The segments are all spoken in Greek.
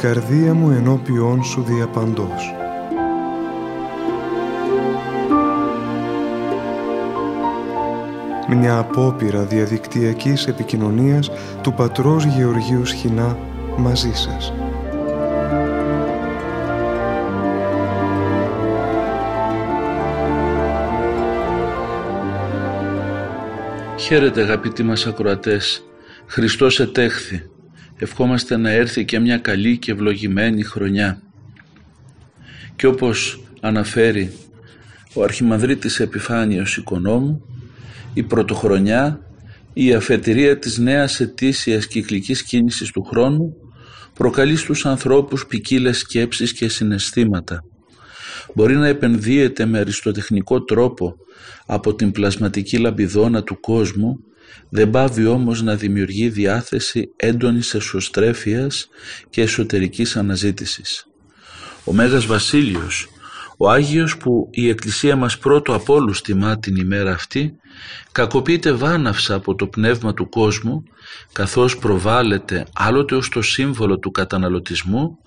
η καρδία μου ενώπιόν σου διαπαντός. Μια απόπειρα διαδικτυακής επικοινωνίας του πατρός Γεωργίου Σχοινά μαζί σας. Χαίρετε αγαπητοί μας ακροατές, Χριστός ετέχθη. Ευχόμαστε να έρθει και μια καλή και ευλογημένη χρονιά. Και όπως αναφέρει ο Αρχιμανδρίτης Επιφάνιος Οικονόμου, η πρωτοχρονιά, η αφετηρία της νέας ετήσιας κυκλικής κίνησης του χρόνου προκαλεί στους ανθρώπους ποικίλες σκέψεις και συναισθήματα. Μπορεί να επενδύεται με αριστοτεχνικό τρόπο από την πλασματική λαμπιδόνα του κόσμου, δεν πάβει όμως να δημιουργεί διάθεση έντονης εσωστρέφειας και εσωτερικής αναζήτησης. Ο Μέγας Βασίλειος, ο Άγιος που η Εκκλησία μας πρώτο από όλους τιμά την ημέρα αυτή, κακοποιείται βάναυσα από το πνεύμα του κόσμου καθώς προβάλλεται άλλοτε ως το σύμβολο του καταναλωτισμού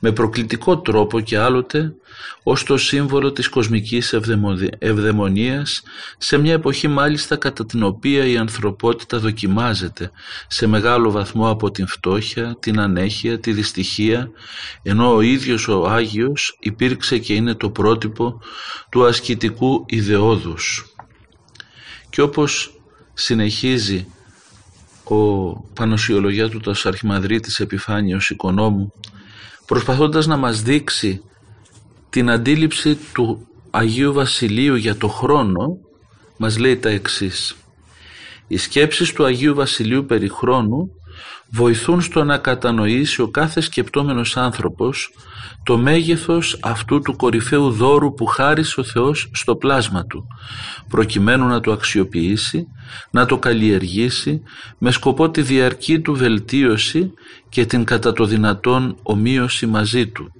με προκλητικό τρόπο και άλλοτε ως το σύμβολο της κοσμικής ευδαιμονίας σε μια εποχή μάλιστα κατά την οποία η ανθρωπότητα δοκιμάζεται σε μεγάλο βαθμό από την φτώχεια, την ανέχεια, τη δυστυχία ενώ ο ίδιος ο Άγιος υπήρξε και είναι το πρότυπο του ασκητικού ιδεόδους. Και όπως συνεχίζει ο Πανοσιολογιάτουτος Αρχιμανδρίτης Επιφάνιος Οικονόμου προσπαθώντας να μας δείξει την αντίληψη του Αγίου Βασιλείου για το χρόνο μας λέει τα εξής οι σκέψεις του Αγίου Βασιλείου περί χρόνου βοηθούν στο να κατανοήσει ο κάθε σκεπτόμενος άνθρωπος το μέγεθος αυτού του κορυφαίου δώρου που χάρισε ο Θεός στο πλάσμα του, προκειμένου να το αξιοποιήσει, να το καλλιεργήσει, με σκοπό τη διαρκή του βελτίωση και την κατά το δυνατόν ομοίωση μαζί του.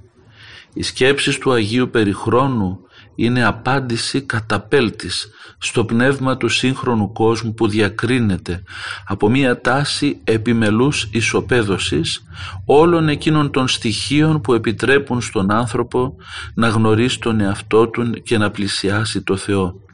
Οι σκέψεις του Αγίου Περιχρόνου είναι απάντηση καταπέλτης στο πνεύμα του σύγχρονου κόσμου που διακρίνεται από μια τάση επιμελούς ισοπαίδωσης όλων εκείνων των στοιχείων που επιτρέπουν στον άνθρωπο να γνωρίσει τον εαυτό του και να πλησιάσει το Θεό.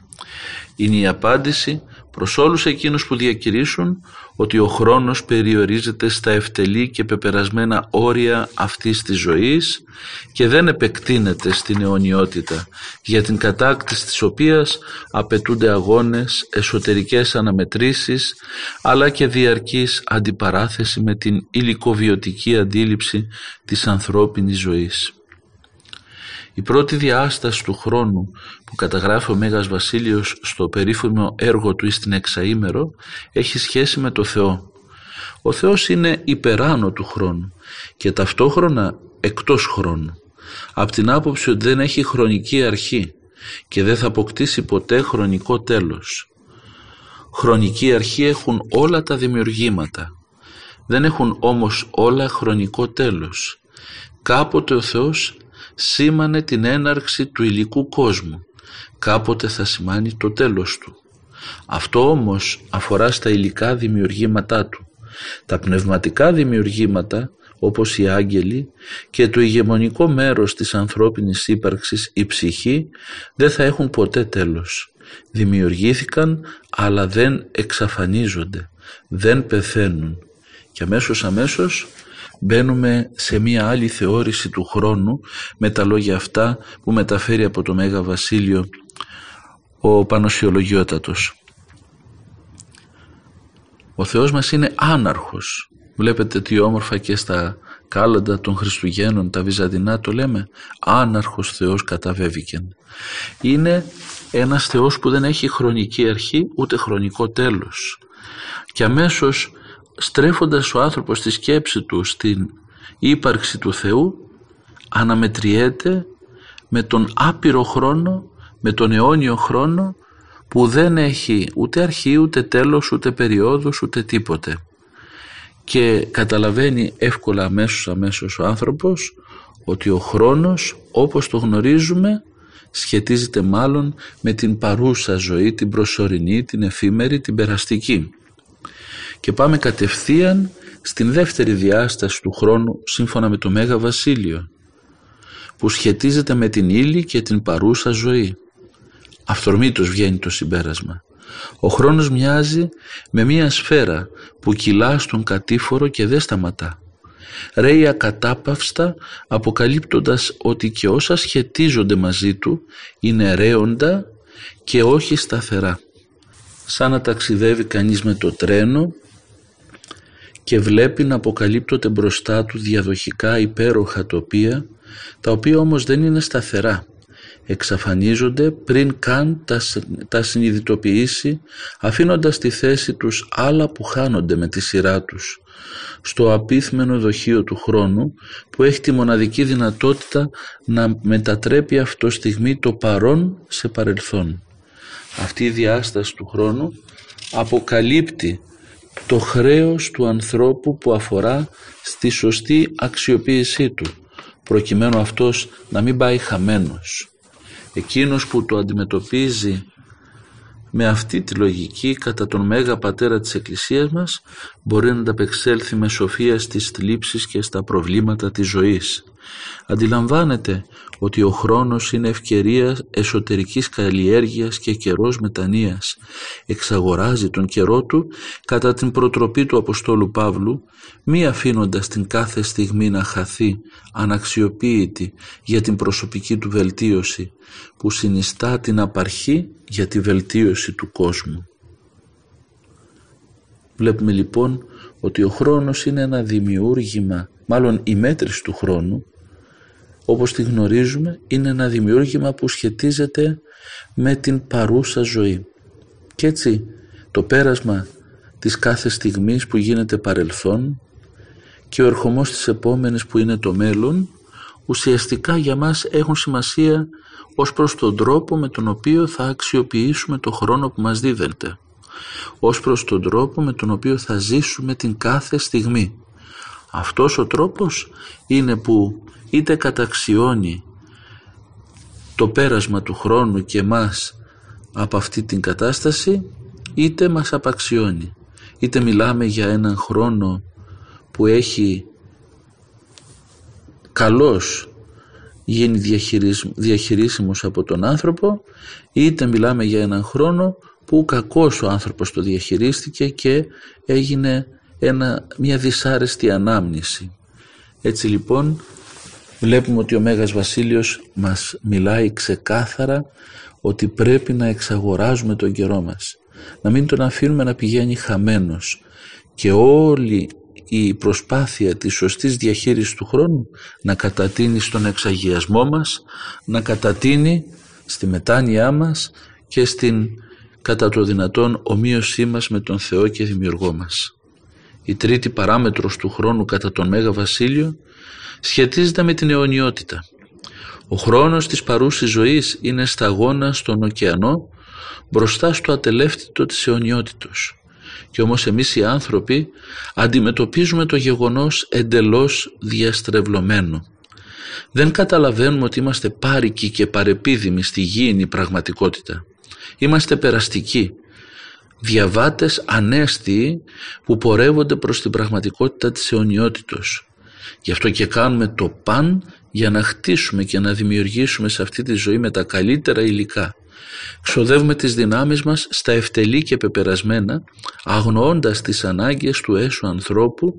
Είναι η απάντηση προς όλους εκείνους που διακηρύσουν ότι ο χρόνος περιορίζεται στα ευτελή και πεπερασμένα όρια αυτής της ζωής και δεν επεκτείνεται στην αιωνιότητα για την κατάκτηση της οποίας απαιτούνται αγώνες, εσωτερικές αναμετρήσεις αλλά και διαρκής αντιπαράθεση με την υλικοβιωτική αντίληψη της ανθρώπινης ζωής. Η πρώτη διάσταση του χρόνου που καταγράφει ο Μέγας Βασίλειος στο περίφημο έργο του στην εξαήμερο έχει σχέση με το Θεό. Ο Θεός είναι υπεράνω του χρόνου και ταυτόχρονα εκτός χρόνου. Απ' την άποψη ότι δεν έχει χρονική αρχή και δεν θα αποκτήσει ποτέ χρονικό τέλος. Χρονική αρχή έχουν όλα τα δημιουργήματα. Δεν έχουν όμως όλα χρονικό τέλος. Κάποτε ο Θεός σήμανε την έναρξη του υλικού κόσμου. Κάποτε θα σημάνει το τέλος του. Αυτό όμως αφορά στα υλικά δημιουργήματά του. Τα πνευματικά δημιουργήματα όπως οι άγγελοι και το ηγεμονικό μέρος της ανθρώπινης ύπαρξης η ψυχή δεν θα έχουν ποτέ τέλος. Δημιουργήθηκαν αλλά δεν εξαφανίζονται, δεν πεθαίνουν και αμέσως αμέσως μπαίνουμε σε μία άλλη θεώρηση του χρόνου με τα λόγια αυτά που μεταφέρει από το Μέγα Βασίλειο ο Πανοσιολογιότατος. Ο Θεός μας είναι άναρχος. Βλέπετε τι όμορφα και στα κάλαντα των Χριστουγέννων, τα Βυζαντινά το λέμε. Άναρχος Θεός καταβέβηκεν. Είναι ένας Θεός που δεν έχει χρονική αρχή ούτε χρονικό τέλος. Και αμέσως στρέφοντας ο άνθρωπος τη σκέψη του στην ύπαρξη του Θεού αναμετριέται με τον άπειρο χρόνο, με τον αιώνιο χρόνο που δεν έχει ούτε αρχή, ούτε τέλος, ούτε περιόδους, ούτε τίποτε. Και καταλαβαίνει εύκολα αμέσως αμέσως ο άνθρωπος ότι ο χρόνος όπως το γνωρίζουμε σχετίζεται μάλλον με την παρούσα ζωή, την προσωρινή, την εφήμερη, την περαστική και πάμε κατευθείαν στην δεύτερη διάσταση του χρόνου σύμφωνα με το Μέγα Βασίλειο που σχετίζεται με την ύλη και την παρούσα ζωή. Αυθορμήτως βγαίνει το συμπέρασμα. Ο χρόνος μοιάζει με μία σφαίρα που κυλά στον κατήφορο και δεν σταματά. Ρέει ακατάπαυστα αποκαλύπτοντας ότι και όσα σχετίζονται μαζί του είναι ρέοντα και όχι σταθερά. Σαν να ταξιδεύει κανείς με το τρένο και βλέπει να αποκαλύπτονται μπροστά του διαδοχικά υπέροχα τοπία τα οποία όμως δεν είναι σταθερά εξαφανίζονται πριν καν τα, τα συνειδητοποιήσει αφήνοντας τη θέση τους άλλα που χάνονται με τη σειρά τους στο απίθμενο δοχείο του χρόνου που έχει τη μοναδική δυνατότητα να μετατρέπει αυτό στιγμή το παρόν σε παρελθόν. Αυτή η διάσταση του χρόνου αποκαλύπτει το χρέος του ανθρώπου που αφορά στη σωστή αξιοποίησή του προκειμένου αυτός να μην πάει χαμένος. Εκείνος που το αντιμετωπίζει με αυτή τη λογική κατά τον Μέγα Πατέρα της Εκκλησίας μας μπορεί να ανταπεξέλθει με σοφία στις θλίψεις και στα προβλήματα της ζωής. Αντιλαμβάνεται ότι ο χρόνος είναι ευκαιρίας εσωτερικής καλλιέργειας και καιρός μετανοίας. Εξαγοράζει τον καιρό του κατά την προτροπή του Αποστόλου Παύλου, μη αφήνοντας την κάθε στιγμή να χαθεί αναξιοποίητη για την προσωπική του βελτίωση, που συνιστά την απαρχή για τη βελτίωση του κόσμου. Βλέπουμε λοιπόν ότι ο χρόνος είναι ένα δημιούργημα, μάλλον η μέτρηση του χρόνου, όπως τη γνωρίζουμε, είναι ένα δημιούργημα που σχετίζεται με την παρούσα ζωή. Και έτσι το πέρασμα της κάθε στιγμής που γίνεται παρελθόν και ο ερχομός της επόμενης που είναι το μέλλον ουσιαστικά για μας έχουν σημασία ως προς τον τρόπο με τον οποίο θα αξιοποιήσουμε το χρόνο που μας δίδεται ως προς τον τρόπο με τον οποίο θα ζήσουμε την κάθε στιγμή. Αυτός ο τρόπος είναι που είτε καταξιώνει το πέρασμα του χρόνου και μας από αυτή την κατάσταση είτε μας απαξιώνει. Είτε μιλάμε για έναν χρόνο που έχει καλώς γίνει διαχειρίσιμος από τον άνθρωπο είτε μιλάμε για έναν χρόνο που κακός ο άνθρωπος το διαχειρίστηκε και έγινε ένα, μια δυσάρεστη ανάμνηση. Έτσι λοιπόν βλέπουμε ότι ο Μέγας Βασίλειος μας μιλάει ξεκάθαρα ότι πρέπει να εξαγοράζουμε τον καιρό μας. Να μην τον αφήνουμε να πηγαίνει χαμένος και όλη η προσπάθεια της σωστής διαχείρισης του χρόνου να κατατείνει στον εξαγιασμό μας, να κατατείνει στη μετάνοιά μας και στην κατά το δυνατόν ομοίωσή μας με τον Θεό και Δημιουργό μας. Η τρίτη παράμετρος του χρόνου κατά τον Μέγα Βασίλειο σχετίζεται με την αιωνιότητα. Ο χρόνος της παρούσης ζωής είναι σταγόνα στον ωκεανό μπροστά στο ατελεύτητο της αιωνιότητος. Και όμως εμείς οι άνθρωποι αντιμετωπίζουμε το γεγονός εντελώς διαστρεβλωμένο. Δεν καταλαβαίνουμε ότι είμαστε πάρικοι και παρεπίδημοι στη γήινη πραγματικότητα. Είμαστε περαστικοί, διαβάτες ανέστιοι που πορεύονται προς την πραγματικότητα της αιωνιότητος. Γι' αυτό και κάνουμε το παν για να χτίσουμε και να δημιουργήσουμε σε αυτή τη ζωή με τα καλύτερα υλικά. Ξοδεύουμε τις δυνάμεις μας στα ευτελή και πεπερασμένα, αγνοώντας τις ανάγκες του έσου ανθρώπου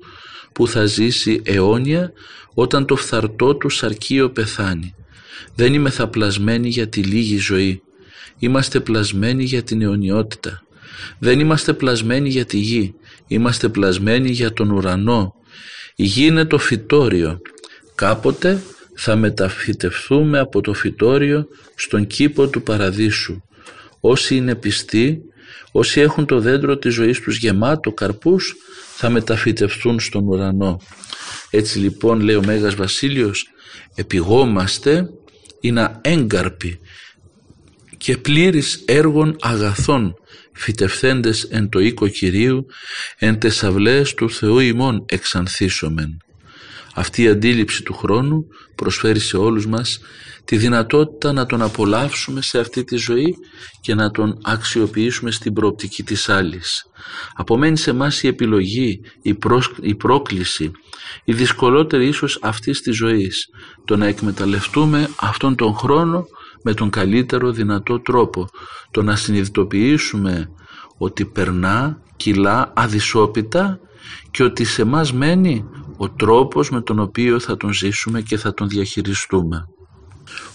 που θα ζήσει αιώνια όταν το φθαρτό του σαρκείο πεθάνει. Δεν είμαι θαπλασμένη για τη λίγη ζωή. Είμαστε πλασμένοι για την αιωνιότητα. Δεν είμαστε πλασμένοι για τη γη. Είμαστε πλασμένοι για τον ουρανό. Η γη είναι το φυτόριο. Κάποτε θα μεταφυτευθούμε από το φυτόριο στον κήπο του παραδείσου. Όσοι είναι πιστοί, όσοι έχουν το δέντρο της ζωής τους γεμάτο καρπούς, θα μεταφυτευθούν στον ουρανό. Έτσι λοιπόν λέει ο Μέγας Βασίλειος, επιγόμαστε ή να έγκαρποι και πλήρης έργων αγαθών φυτευθέντες εν το οίκο Κυρίου εν τεσαυλές του Θεού ημών εξανθίσομεν. Αυτή η αντίληψη του χρόνου προσφέρει σε όλους μας τη δυνατότητα να τον απολαύσουμε σε αυτή τη ζωή και να τον αξιοποιήσουμε στην προοπτική της άλλης. Απομένει σε εμά η επιλογή, η, η πρόκληση, η δυσκολότερη ίσως αυτής της ζωής, το να εκμεταλλευτούμε αυτόν τον χρόνο με τον καλύτερο δυνατό τρόπο, το να συνειδητοποιήσουμε ότι περνά, κυλά αδυσόπιτα και ότι σε μας μένει ο τρόπος με τον οποίο θα τον ζήσουμε και θα τον διαχειριστούμε.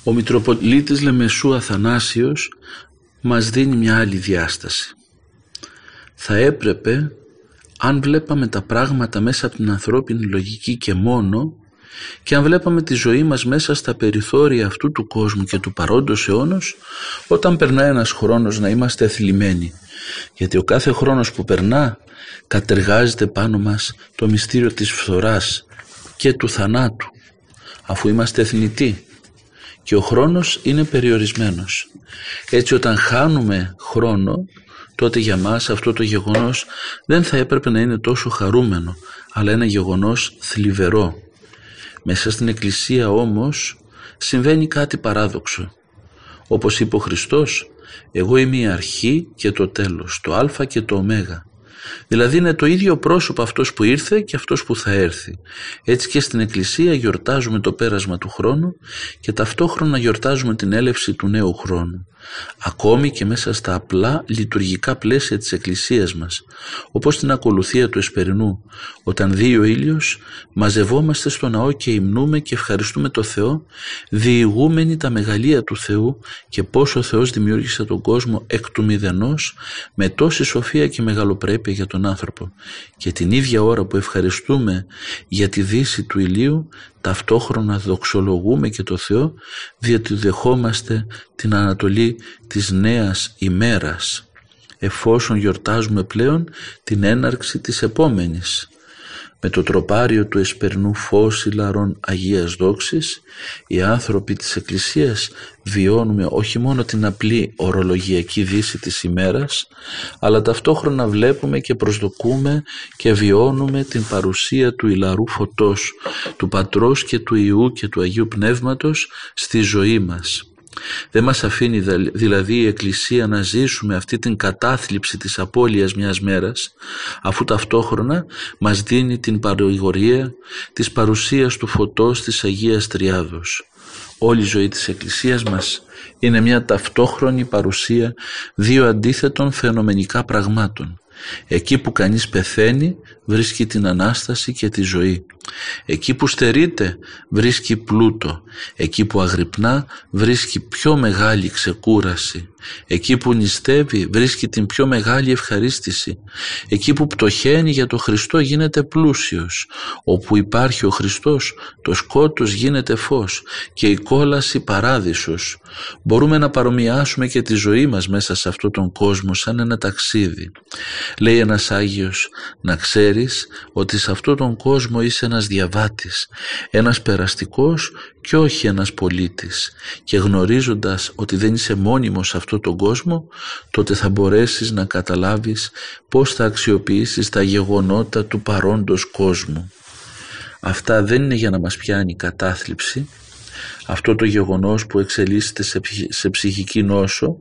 Ο Μητροπολίτης Λεμεσού Αθανάσιος μας δίνει μια άλλη διάσταση. Θα έπρεπε, αν βλέπαμε τα πράγματα μέσα από την ανθρώπινη λογική και μόνο, και αν βλέπαμε τη ζωή μας μέσα στα περιθώρια αυτού του κόσμου και του παρόντος αιώνος, όταν περνάει ένας χρόνος να είμαστε αθλημένοι. Γιατί ο κάθε χρόνος που περνά κατεργάζεται πάνω μας το μυστήριο της φθοράς και του θανάτου, αφού είμαστε εθνητοί και ο χρόνος είναι περιορισμένος. Έτσι όταν χάνουμε χρόνο, τότε για μας αυτό το γεγονός δεν θα έπρεπε να είναι τόσο χαρούμενο, αλλά ένα γεγονός θλιβερό. Μέσα στην Εκκλησία όμως συμβαίνει κάτι παράδοξο. Όπως είπε ο Χριστός, εγώ είμαι η αρχή και το τέλος, το α και το ω. Δηλαδή είναι το ίδιο πρόσωπο αυτός που ήρθε και αυτός που θα έρθει. Έτσι και στην Εκκλησία γιορτάζουμε το πέρασμα του χρόνου και ταυτόχρονα γιορτάζουμε την έλευση του νέου χρόνου ακόμη και μέσα στα απλά λειτουργικά πλαίσια της Εκκλησίας μας, όπως την ακολουθία του Εσπερινού. Όταν δει ο ήλιος, μαζευόμαστε στο ναό και υμνούμε και ευχαριστούμε το Θεό, διηγούμενοι τα μεγαλεία του Θεού και πόσο ο Θεός δημιούργησε τον κόσμο εκ του μηδενός, με τόση σοφία και μεγαλοπρέπεια για τον άνθρωπο. Και την ίδια ώρα που ευχαριστούμε για τη δύση του ηλίου, ταυτόχρονα δοξολογούμε και το Θεό διότι δεχόμαστε την ανατολή της νέας ημέρας εφόσον γιορτάζουμε πλέον την έναρξη της επόμενης με το τροπάριο του εσπερνού φως ηλαρών Αγίας Δόξης, οι άνθρωποι της Εκκλησίας βιώνουμε όχι μόνο την απλή ορολογιακή δύση της ημέρας, αλλά ταυτόχρονα βλέπουμε και προσδοκούμε και βιώνουμε την παρουσία του ηλαρού φωτός, του Πατρός και του Ιού και του Αγίου Πνεύματος στη ζωή μας. Δεν μας αφήνει δηλαδή η Εκκλησία να ζήσουμε αυτή την κατάθλιψη της απώλειας μιας μέρας αφού ταυτόχρονα μας δίνει την παρηγορία της παρουσίας του φωτός της Αγίας Τριάδος. Όλη η ζωή της Εκκλησίας μας είναι μια ταυτόχρονη παρουσία δύο αντίθετων φαινομενικά πραγμάτων. Εκεί που κανείς πεθαίνει βρίσκει την Ανάσταση και τη ζωή. Εκεί που στερείται βρίσκει πλούτο. Εκεί που αγρυπνά βρίσκει πιο μεγάλη ξεκούραση. Εκεί που νηστεύει βρίσκει την πιο μεγάλη ευχαρίστηση. Εκεί που πτωχαίνει για το Χριστό γίνεται πλούσιος. Όπου υπάρχει ο Χριστός το σκότος γίνεται φως και η κόλαση παράδεισος. Μπορούμε να παρομοιάσουμε και τη ζωή μας μέσα σε αυτόν τον κόσμο σαν ένα ταξίδι. Λέει ένας Άγιος να ξέρεις ότι σε αυτόν τον κόσμο είσαι ένας διαβάτης, ένας περαστικός και όχι ένας πολίτης. Και γνωρίζοντας ότι δεν είσαι μόνιμος σε αυτόν τον κόσμο τότε θα μπορέσεις να καταλάβεις πώς θα αξιοποιήσεις τα γεγονότα του παρόντος κόσμου. Αυτά δεν είναι για να μας πιάνει κατάθλιψη. Αυτό το γεγονός που εξελίσσεται σε ψυχική νόσο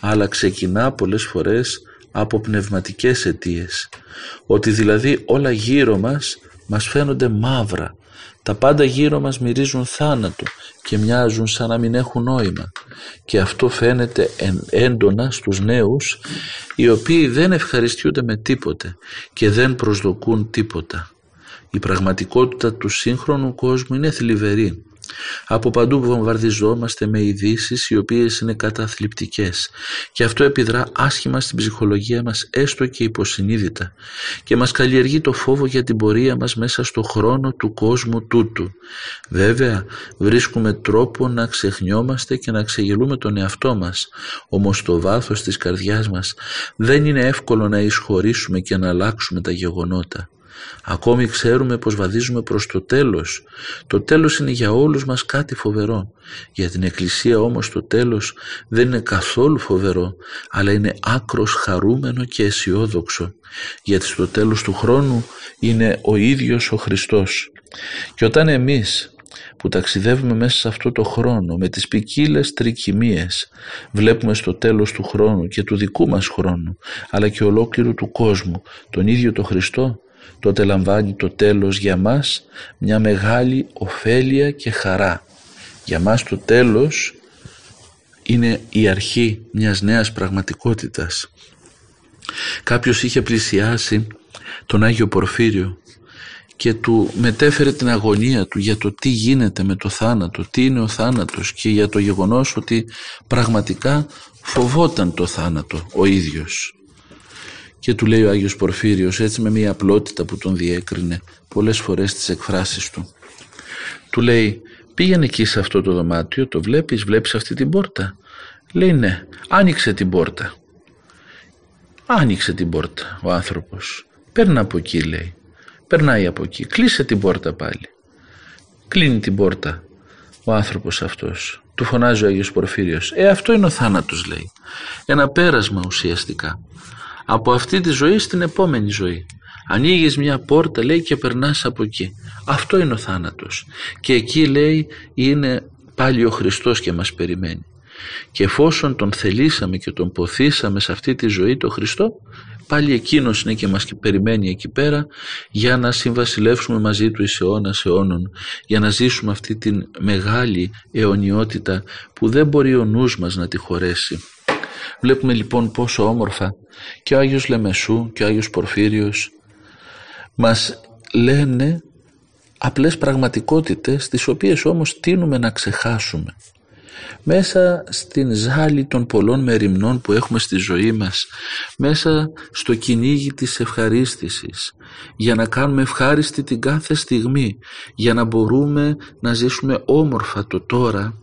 αλλά ξεκινά πολλές φορές από πνευματικές αιτίες. Ότι δηλαδή όλα γύρω μας μας φαίνονται μαύρα. Τα πάντα γύρω μας μυρίζουν θάνατο και μοιάζουν σαν να μην έχουν νόημα. Και αυτό φαίνεται έντονα στους νέους οι οποίοι δεν ευχαριστιούνται με τίποτε και δεν προσδοκούν τίποτα. Η πραγματικότητα του σύγχρονου κόσμου είναι θλιβερή από παντού βομβαρδιζόμαστε με ειδήσεις οι οποίες είναι καταθλιπτικές και αυτό επιδρά άσχημα στην ψυχολογία μας έστω και υποσυνείδητα και μας καλλιεργεί το φόβο για την πορεία μας μέσα στο χρόνο του κόσμου τούτου. Βέβαια βρίσκουμε τρόπο να ξεχνιόμαστε και να ξεγελούμε τον εαυτό μας όμως το βάθος της καρδιάς μας δεν είναι εύκολο να εισχωρήσουμε και να αλλάξουμε τα γεγονότα. Ακόμη ξέρουμε πως βαδίζουμε προς το τέλος. Το τέλος είναι για όλους μας κάτι φοβερό. Για την Εκκλησία όμως το τέλος δεν είναι καθόλου φοβερό, αλλά είναι άκρος χαρούμενο και αισιόδοξο. Γιατί στο τέλος του χρόνου είναι ο ίδιος ο Χριστός. Και όταν εμείς που ταξιδεύουμε μέσα σε αυτό το χρόνο με τις ποικίλες τρικυμίες βλέπουμε στο τέλος του χρόνου και του δικού μας χρόνου αλλά και ολόκληρου του κόσμου τον ίδιο το Χριστό τότε λαμβάνει το τέλος για μας μια μεγάλη ωφέλεια και χαρά. Για μας το τέλος είναι η αρχή μιας νέας πραγματικότητας. Κάποιος είχε πλησιάσει τον Άγιο Πορφύριο και του μετέφερε την αγωνία του για το τι γίνεται με το θάνατο, τι είναι ο θάνατος και για το γεγονός ότι πραγματικά φοβόταν το θάνατο ο ίδιος. Και του λέει ο Άγιος Πορφύριος έτσι με μια απλότητα που τον διέκρινε πολλές φορές τις εκφράσεις του. Του λέει πήγαινε εκεί σε αυτό το δωμάτιο, το βλέπεις, βλέπεις αυτή την πόρτα. Λέει ναι, άνοιξε την πόρτα. Άνοιξε την πόρτα ο άνθρωπος. Παίρνα από εκεί λέει. Περνάει από εκεί. Κλείσε την πόρτα πάλι. Κλείνει την πόρτα ο άνθρωπος αυτός. Του φωνάζει ο Άγιος Πορφύριος. Ε αυτό είναι ο θάνατος λέει. Ένα πέρασμα ουσιαστικά από αυτή τη ζωή στην επόμενη ζωή. Ανοίγεις μια πόρτα λέει και περνάς από εκεί. Αυτό είναι ο θάνατος. Και εκεί λέει είναι πάλι ο Χριστός και μας περιμένει. Και εφόσον τον θελήσαμε και τον ποθήσαμε σε αυτή τη ζωή το Χριστό, πάλι εκείνος είναι και μας περιμένει εκεί πέρα για να συμβασιλεύσουμε μαζί του εις αιώνας αιώνων, για να ζήσουμε αυτή την μεγάλη αιωνιότητα που δεν μπορεί ο νους μας να τη χωρέσει. Βλέπουμε λοιπόν πόσο όμορφα και ο Άγιος Λεμεσού και ο Άγιος Πορφύριος μας λένε απλές πραγματικότητες τις οποίες όμως τίνουμε να ξεχάσουμε. Μέσα στην ζάλη των πολλών μεριμνών που έχουμε στη ζωή μας, μέσα στο κυνήγι της ευχαρίστησης, για να κάνουμε ευχάριστη την κάθε στιγμή, για να μπορούμε να ζήσουμε όμορφα το τώρα,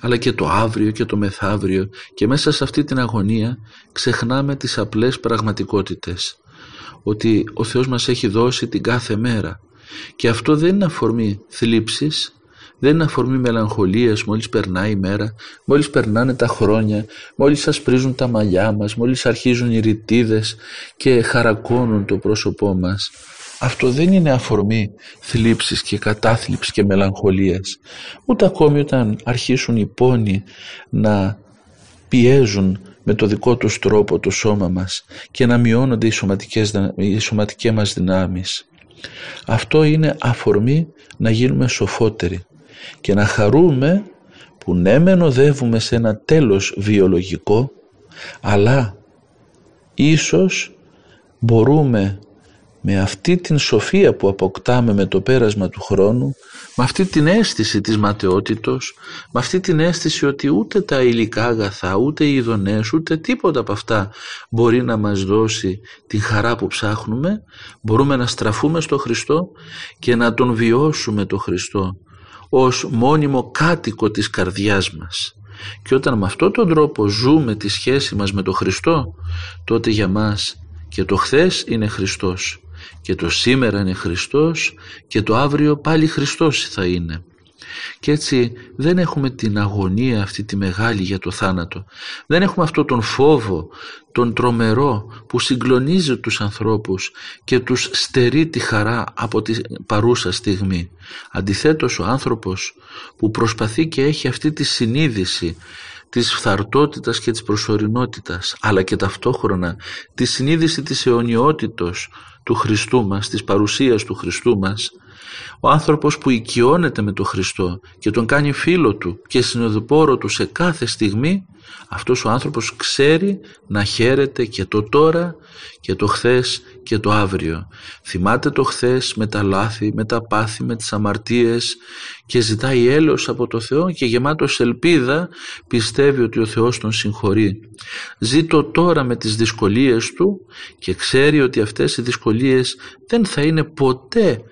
αλλά και το αύριο και το μεθαύριο και μέσα σε αυτή την αγωνία ξεχνάμε τις απλές πραγματικότητες. Ότι ο Θεός μας έχει δώσει την κάθε μέρα. Και αυτό δεν είναι αφορμή θλίψης δεν είναι αφορμή μελαγχολίας μόλις περνάει η μέρα, μόλις περνάνε τα χρόνια, μόλις ασπρίζουν τα μαλλιά μας, μόλις αρχίζουν οι ρητίδες και χαρακώνουν το πρόσωπό μας αυτό δεν είναι αφορμή θλίψης και κατάθλιψης και μελαγχολίας. Ούτε ακόμη όταν αρχίσουν οι πόνοι να πιέζουν με το δικό τους τρόπο το σώμα μας και να μειώνονται οι, σωματικές, οι σωματικές μας δυνάμεις. Αυτό είναι αφορμή να γίνουμε σοφότεροι και να χαρούμε που ναι μεν οδεύουμε σε ένα τέλος βιολογικό αλλά ίσως μπορούμε με αυτή την σοφία που αποκτάμε με το πέρασμα του χρόνου, με αυτή την αίσθηση της ματαιότητος, με αυτή την αίσθηση ότι ούτε τα υλικά αγαθά, ούτε οι ειδονές, ούτε τίποτα από αυτά μπορεί να μας δώσει την χαρά που ψάχνουμε, μπορούμε να στραφούμε στο Χριστό και να τον βιώσουμε το Χριστό ως μόνιμο κάτοικο της καρδιάς μας. Και όταν με αυτόν τον τρόπο ζούμε τη σχέση μας με τον Χριστό, τότε για μας και το χθες είναι Χριστός και το σήμερα είναι Χριστός και το αύριο πάλι Χριστός θα είναι. Και έτσι δεν έχουμε την αγωνία αυτή τη μεγάλη για το θάνατο. Δεν έχουμε αυτό τον φόβο, τον τρομερό που συγκλονίζει τους ανθρώπους και τους στερεί τη χαρά από τη παρούσα στιγμή. Αντιθέτως ο άνθρωπος που προσπαθεί και έχει αυτή τη συνείδηση της φθαρτότητας και της προσωρινότητας αλλά και ταυτόχρονα τη συνείδηση της αιωνιότητος του Χριστού μας, της παρουσίας του Χριστού μας, ο άνθρωπος που οικειώνεται με τον Χριστό και τον κάνει φίλο του και συνοδοιπόρο του σε κάθε στιγμή, αυτός ο άνθρωπος ξέρει να χαίρεται και το τώρα και το χθες και το αύριο. Θυμάται το χθες με τα λάθη, με τα πάθη, με τις αμαρτίες και ζητάει έλεος από το Θεό και γεμάτος ελπίδα πιστεύει ότι ο Θεός τον συγχωρεί. Ζει το τώρα με τις δυσκολίες του και ξέρει ότι αυτές οι δυσκολίες δεν θα είναι ποτέ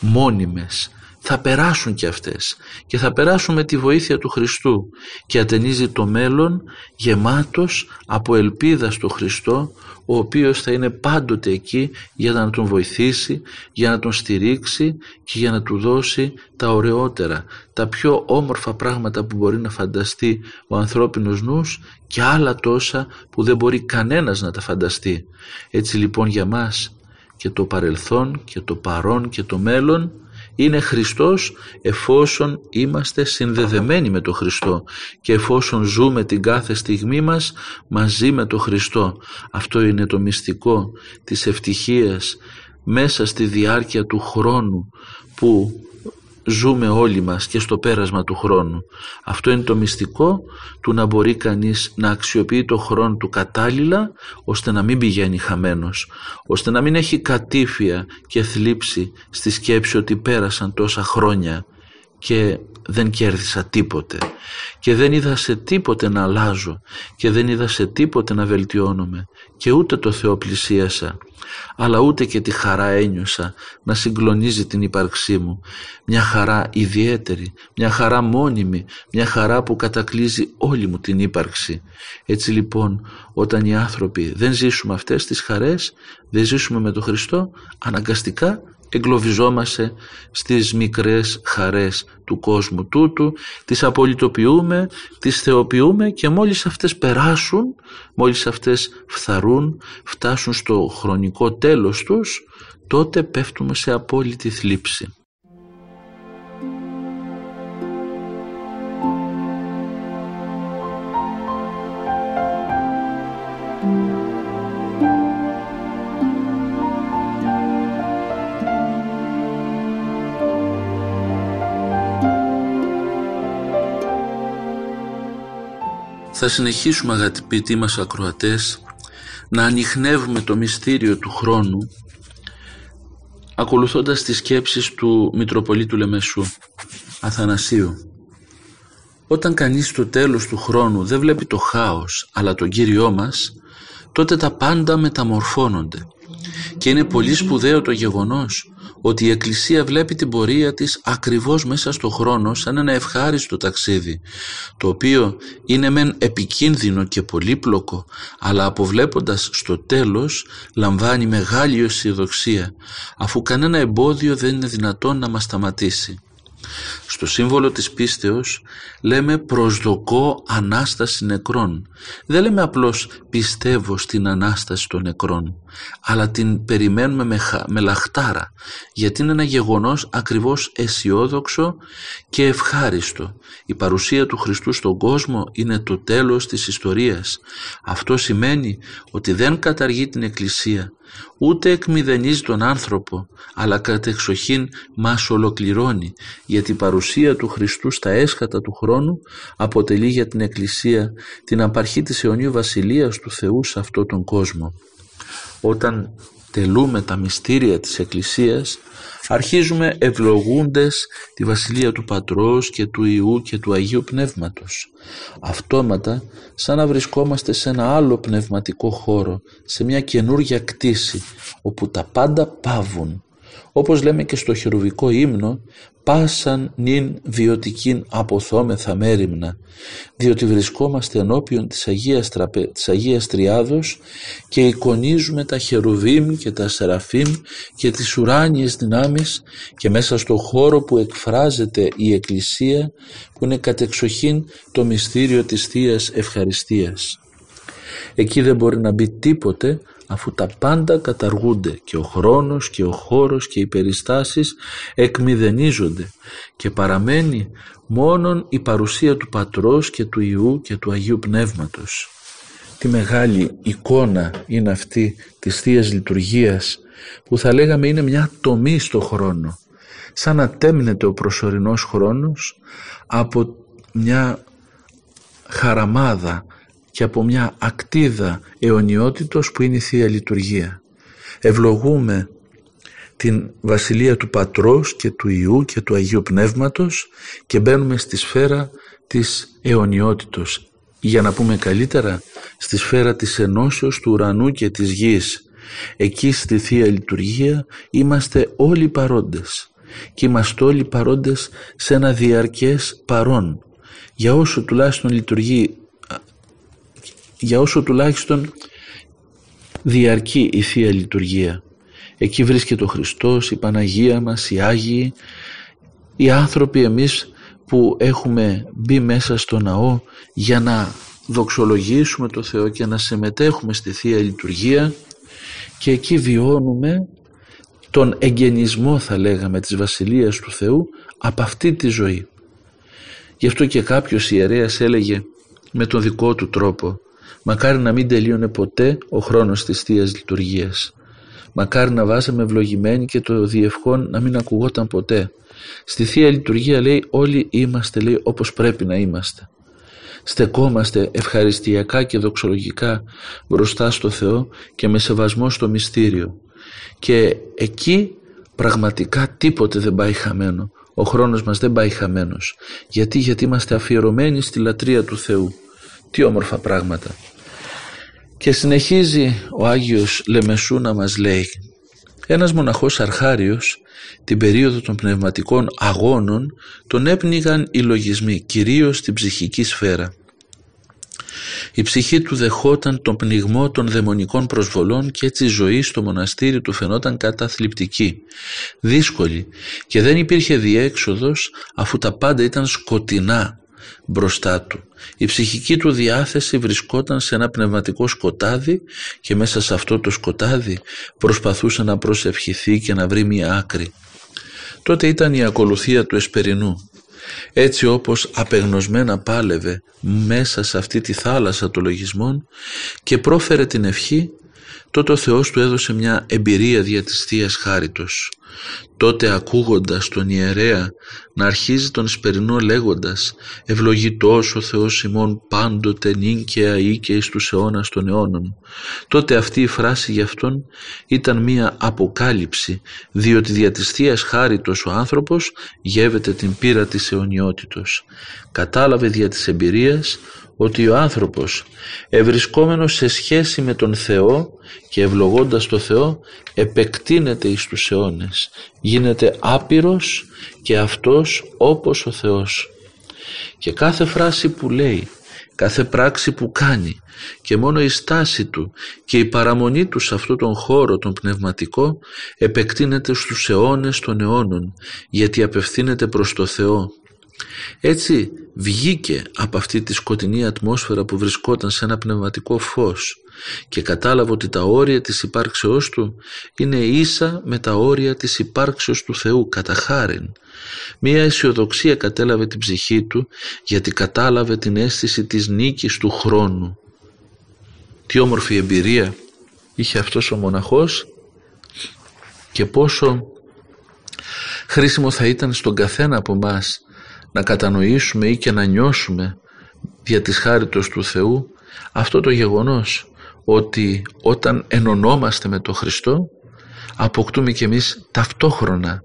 μόνιμες. Θα περάσουν και αυτές. Και θα περάσουν με τη βοήθεια του Χριστού. Και ατενίζει το μέλλον γεμάτος από ελπίδας στο Χριστό ο οποίος θα είναι πάντοτε εκεί για να τον βοηθήσει, για να τον στηρίξει και για να του δώσει τα ωραιότερα, τα πιο όμορφα πράγματα που μπορεί να φανταστεί ο ανθρώπινος νους και άλλα τόσα που δεν μπορεί κανένας να τα φανταστεί. Έτσι λοιπόν για μας και το παρελθόν και το παρόν και το μέλλον Είναι Χριστός εφόσον είμαστε συνδεδεμένοι με τον Χριστό και εφόσον ζούμε την κάθε στιγμή μας μαζί με τον Χριστό. Αυτό είναι το μυστικό της ευτυχίας μέσα στη διάρκεια του χρόνου που ζούμε όλοι μας και στο πέρασμα του χρόνου. Αυτό είναι το μυστικό του να μπορεί κανείς να αξιοποιεί το χρόνο του κατάλληλα ώστε να μην πηγαίνει χαμένος, ώστε να μην έχει κατήφια και θλίψη στη σκέψη ότι πέρασαν τόσα χρόνια και δεν κέρδισα τίποτε. Και δεν είδα σε τίποτε να αλλάζω και δεν είδα σε τίποτε να βελτιώνομαι και ούτε το Θεό πλησίασα αλλά ούτε και τη χαρά ένιωσα να συγκλονίζει την ύπαρξή μου. Μια χαρά ιδιαίτερη, μια χαρά μόνιμη, μια χαρά που κατακλείζει όλη μου την ύπαρξη. Έτσι λοιπόν όταν οι άνθρωποι δεν ζήσουμε αυτές τις χαρές δεν ζήσουμε με τον Χριστό αναγκαστικά εγκλωβιζόμαστε στις μικρές χαρές του κόσμου τούτου, τις απολυτοποιούμε, τις θεοποιούμε και μόλις αυτές περάσουν, μόλις αυτές φθαρούν, φτάσουν στο χρονικό τέλος τους, τότε πέφτουμε σε απόλυτη θλίψη. Θα συνεχίσουμε αγαπητοί μας ακροατές να ανοιχνεύουμε το μυστήριο του χρόνου ακολουθώντας τις σκέψεις του Μητροπολίτου Λεμεσού Αθανασίου. Όταν κανείς στο τέλος του χρόνου δεν βλέπει το χάος αλλά τον Κύριό μας τότε τα πάντα μεταμορφώνονται και είναι πολύ σπουδαίο το γεγονός ότι η Εκκλησία βλέπει την πορεία της ακριβώς μέσα στο χρόνο σαν ένα ευχάριστο ταξίδι το οποίο είναι μεν επικίνδυνο και πολύπλοκο αλλά αποβλέποντας στο τέλος λαμβάνει μεγάλη αισιοδοξία αφού κανένα εμπόδιο δεν είναι δυνατόν να μας σταματήσει. Στο σύμβολο της πίστεως λέμε προσδοκώ Ανάσταση νεκρών. Δεν λέμε απλώς πιστεύω στην Ανάσταση των νεκρών, αλλά την περιμένουμε με, με λαχτάρα, γιατί είναι ένα γεγονός ακριβώς αισιόδοξο και ευχάριστο. Η παρουσία του Χριστού στον κόσμο είναι το τέλος της ιστορίας. Αυτό σημαίνει ότι δεν καταργεί την Εκκλησία, ούτε εκμηδενίζει τον άνθρωπο, αλλά κατεξοχήν μας ολοκληρώνει, γιατί η παρουσία του Χριστού στα έσχατα του χρόνου αποτελεί για την Εκκλησία την απαρχή της αιωνίου βασιλείας του Θεού σε αυτόν τον κόσμο. Όταν τελούμε τα μυστήρια της Εκκλησίας, αρχίζουμε ευλογούντες τη Βασιλεία του Πατρός και του Ιού και του Αγίου Πνεύματος. Αυτόματα σαν να βρισκόμαστε σε ένα άλλο πνευματικό χώρο, σε μια καινούργια κτίση, όπου τα πάντα πάβουν. Όπως λέμε και στο χερουβικό ύμνο, πάσαν νυν βιωτικήν αποθόμεθα μέρημνα, διότι βρισκόμαστε ενώπιον της Αγίας, Τραπε... της Αγίας Τριάδος και εικονίζουμε τα χερουβίμ και τα σεραφίμ και τις ουράνιες δυνάμεις και μέσα στο χώρο που εκφράζεται η Εκκλησία που είναι κατεξοχήν το μυστήριο της Θείας Ευχαριστίας. Εκεί δεν μπορεί να μπει τίποτε αφού τα πάντα καταργούνται και ο χρόνος και ο χώρος και οι περιστάσεις εκμηδενίζονται και παραμένει μόνον η παρουσία του Πατρός και του Ιού και του Αγίου Πνεύματος. Τι μεγάλη εικόνα είναι αυτή της θείας Λειτουργίας που θα λέγαμε είναι μια τομή στο χρόνο σαν να τέμνεται ο προσωρινός χρόνος από μια χαραμάδα και από μια ακτίδα αιωνιότητος που είναι η Θεία Λειτουργία. Ευλογούμε την Βασιλεία του Πατρός και του Ιού και του Αγίου Πνεύματος και μπαίνουμε στη σφαίρα της αιωνιότητος για να πούμε καλύτερα στη σφαίρα της ενώσεως του ουρανού και της γης. Εκεί στη Θεία Λειτουργία είμαστε όλοι παρόντες και είμαστε όλοι παρόντες σε ένα διαρκές παρόν. Για όσο τουλάχιστον λειτουργεί για όσο τουλάχιστον διαρκεί η Θεία Λειτουργία. Εκεί βρίσκεται ο Χριστός, η Παναγία μας, οι Άγιοι, οι άνθρωποι εμείς που έχουμε μπει μέσα στο ναό για να δοξολογήσουμε το Θεό και να συμμετέχουμε στη Θεία Λειτουργία και εκεί βιώνουμε τον εγγενισμό θα λέγαμε της Βασιλείας του Θεού από αυτή τη ζωή. Γι' αυτό και κάποιος ιερέας έλεγε με τον δικό του τρόπο μακάρι να μην τελείωνε ποτέ ο χρόνος της Θείας Λειτουργίας. Μακάρι να βάζαμε ευλογημένοι και το διευχόν να μην ακουγόταν ποτέ. Στη Θεία Λειτουργία λέει όλοι είμαστε λέει όπως πρέπει να είμαστε. Στεκόμαστε ευχαριστιακά και δοξολογικά μπροστά στο Θεό και με σεβασμό στο μυστήριο. Και εκεί πραγματικά τίποτε δεν πάει χαμένο. Ο χρόνος μας δεν πάει χαμένος. Γιατί, γιατί είμαστε αφιερωμένοι στη λατρεία του Θεού. Τι όμορφα πράγματα. Και συνεχίζει ο Άγιος Λεμεσού να μας λέει ένας μοναχός αρχάριος την περίοδο των πνευματικών αγώνων τον έπνιγαν οι λογισμοί κυρίως στην ψυχική σφαίρα. Η ψυχή του δεχόταν τον πνιγμό των δαιμονικών προσβολών και έτσι η ζωή στο μοναστήρι του φαινόταν καταθλιπτική, δύσκολη και δεν υπήρχε διέξοδος αφού τα πάντα ήταν σκοτεινά μπροστά του. Η ψυχική του διάθεση βρισκόταν σε ένα πνευματικό σκοτάδι και μέσα σε αυτό το σκοτάδι προσπαθούσε να προσευχηθεί και να βρει μια άκρη. Τότε ήταν η ακολουθία του Εσπερινού. Έτσι όπως απεγνωσμένα πάλευε μέσα σε αυτή τη θάλασσα των λογισμών και πρόφερε την ευχή τότε ο Θεός του έδωσε μια εμπειρία δια της Θείας Χάριτος. Τότε ακούγοντας τον ιερέα να αρχίζει τον σπερινό λέγοντας «Ευλογητός ο Θεός ημών πάντοτε νυν και αή και εις τους αιώνας των αιώνων». Τότε αυτή η φράση για αυτόν ήταν μία αποκάλυψη διότι δια της Θείας Χάριτος ο άνθρωπος γεύεται την πείρα της αιωνιότητος. Κατάλαβε δια της εμπειρίας ότι ο άνθρωπος ευρισκόμενος σε σχέση με τον Θεό και ευλογώντας το Θεό επεκτείνεται εις τους αιώνες γίνεται άπειρος και αυτός όπως ο Θεός. Και κάθε φράση που λέει κάθε πράξη που κάνει και μόνο η στάση του και η παραμονή του σε αυτόν τον χώρο τον πνευματικό επεκτείνεται στους αιώνες των αιώνων γιατί απευθύνεται προς το Θεό έτσι βγήκε από αυτή τη σκοτεινή ατμόσφαιρα που βρισκόταν σε ένα πνευματικό φως και κατάλαβε ότι τα όρια της υπάρξεώς του είναι ίσα με τα όρια της υπάρξεως του Θεού κατά χάριν. Μία αισιοδοξία κατέλαβε την ψυχή του γιατί κατάλαβε την αίσθηση της νίκης του χρόνου. Τι όμορφη εμπειρία είχε αυτός ο μοναχός και πόσο χρήσιμο θα ήταν στον καθένα από μας να κατανοήσουμε ή και να νιώσουμε δια της χάριτος του Θεού αυτό το γεγονός ότι όταν ενωνόμαστε με τον Χριστό αποκτούμε κι εμείς ταυτόχρονα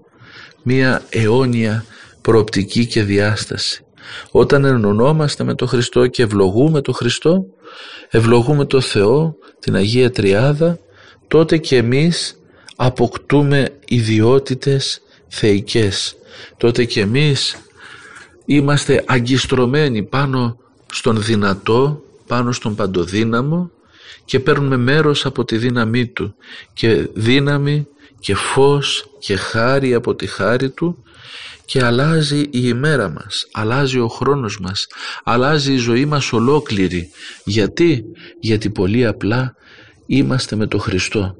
μία αιώνια προοπτική και διάσταση. Όταν ενωνόμαστε με τον Χριστό και ευλογούμε τον Χριστό, ευλογούμε τον Θεό, την Αγία Τριάδα, τότε και εμείς αποκτούμε ιδιότητες θεϊκές. Τότε και εμείς είμαστε αγκιστρωμένοι πάνω στον δυνατό, πάνω στον παντοδύναμο και παίρνουμε μέρος από τη δύναμή του και δύναμη και φως και χάρη από τη χάρη του και αλλάζει η ημέρα μας, αλλάζει ο χρόνος μας, αλλάζει η ζωή μας ολόκληρη. Γιατί; Γιατί πολύ απλά είμαστε με τον Χριστό.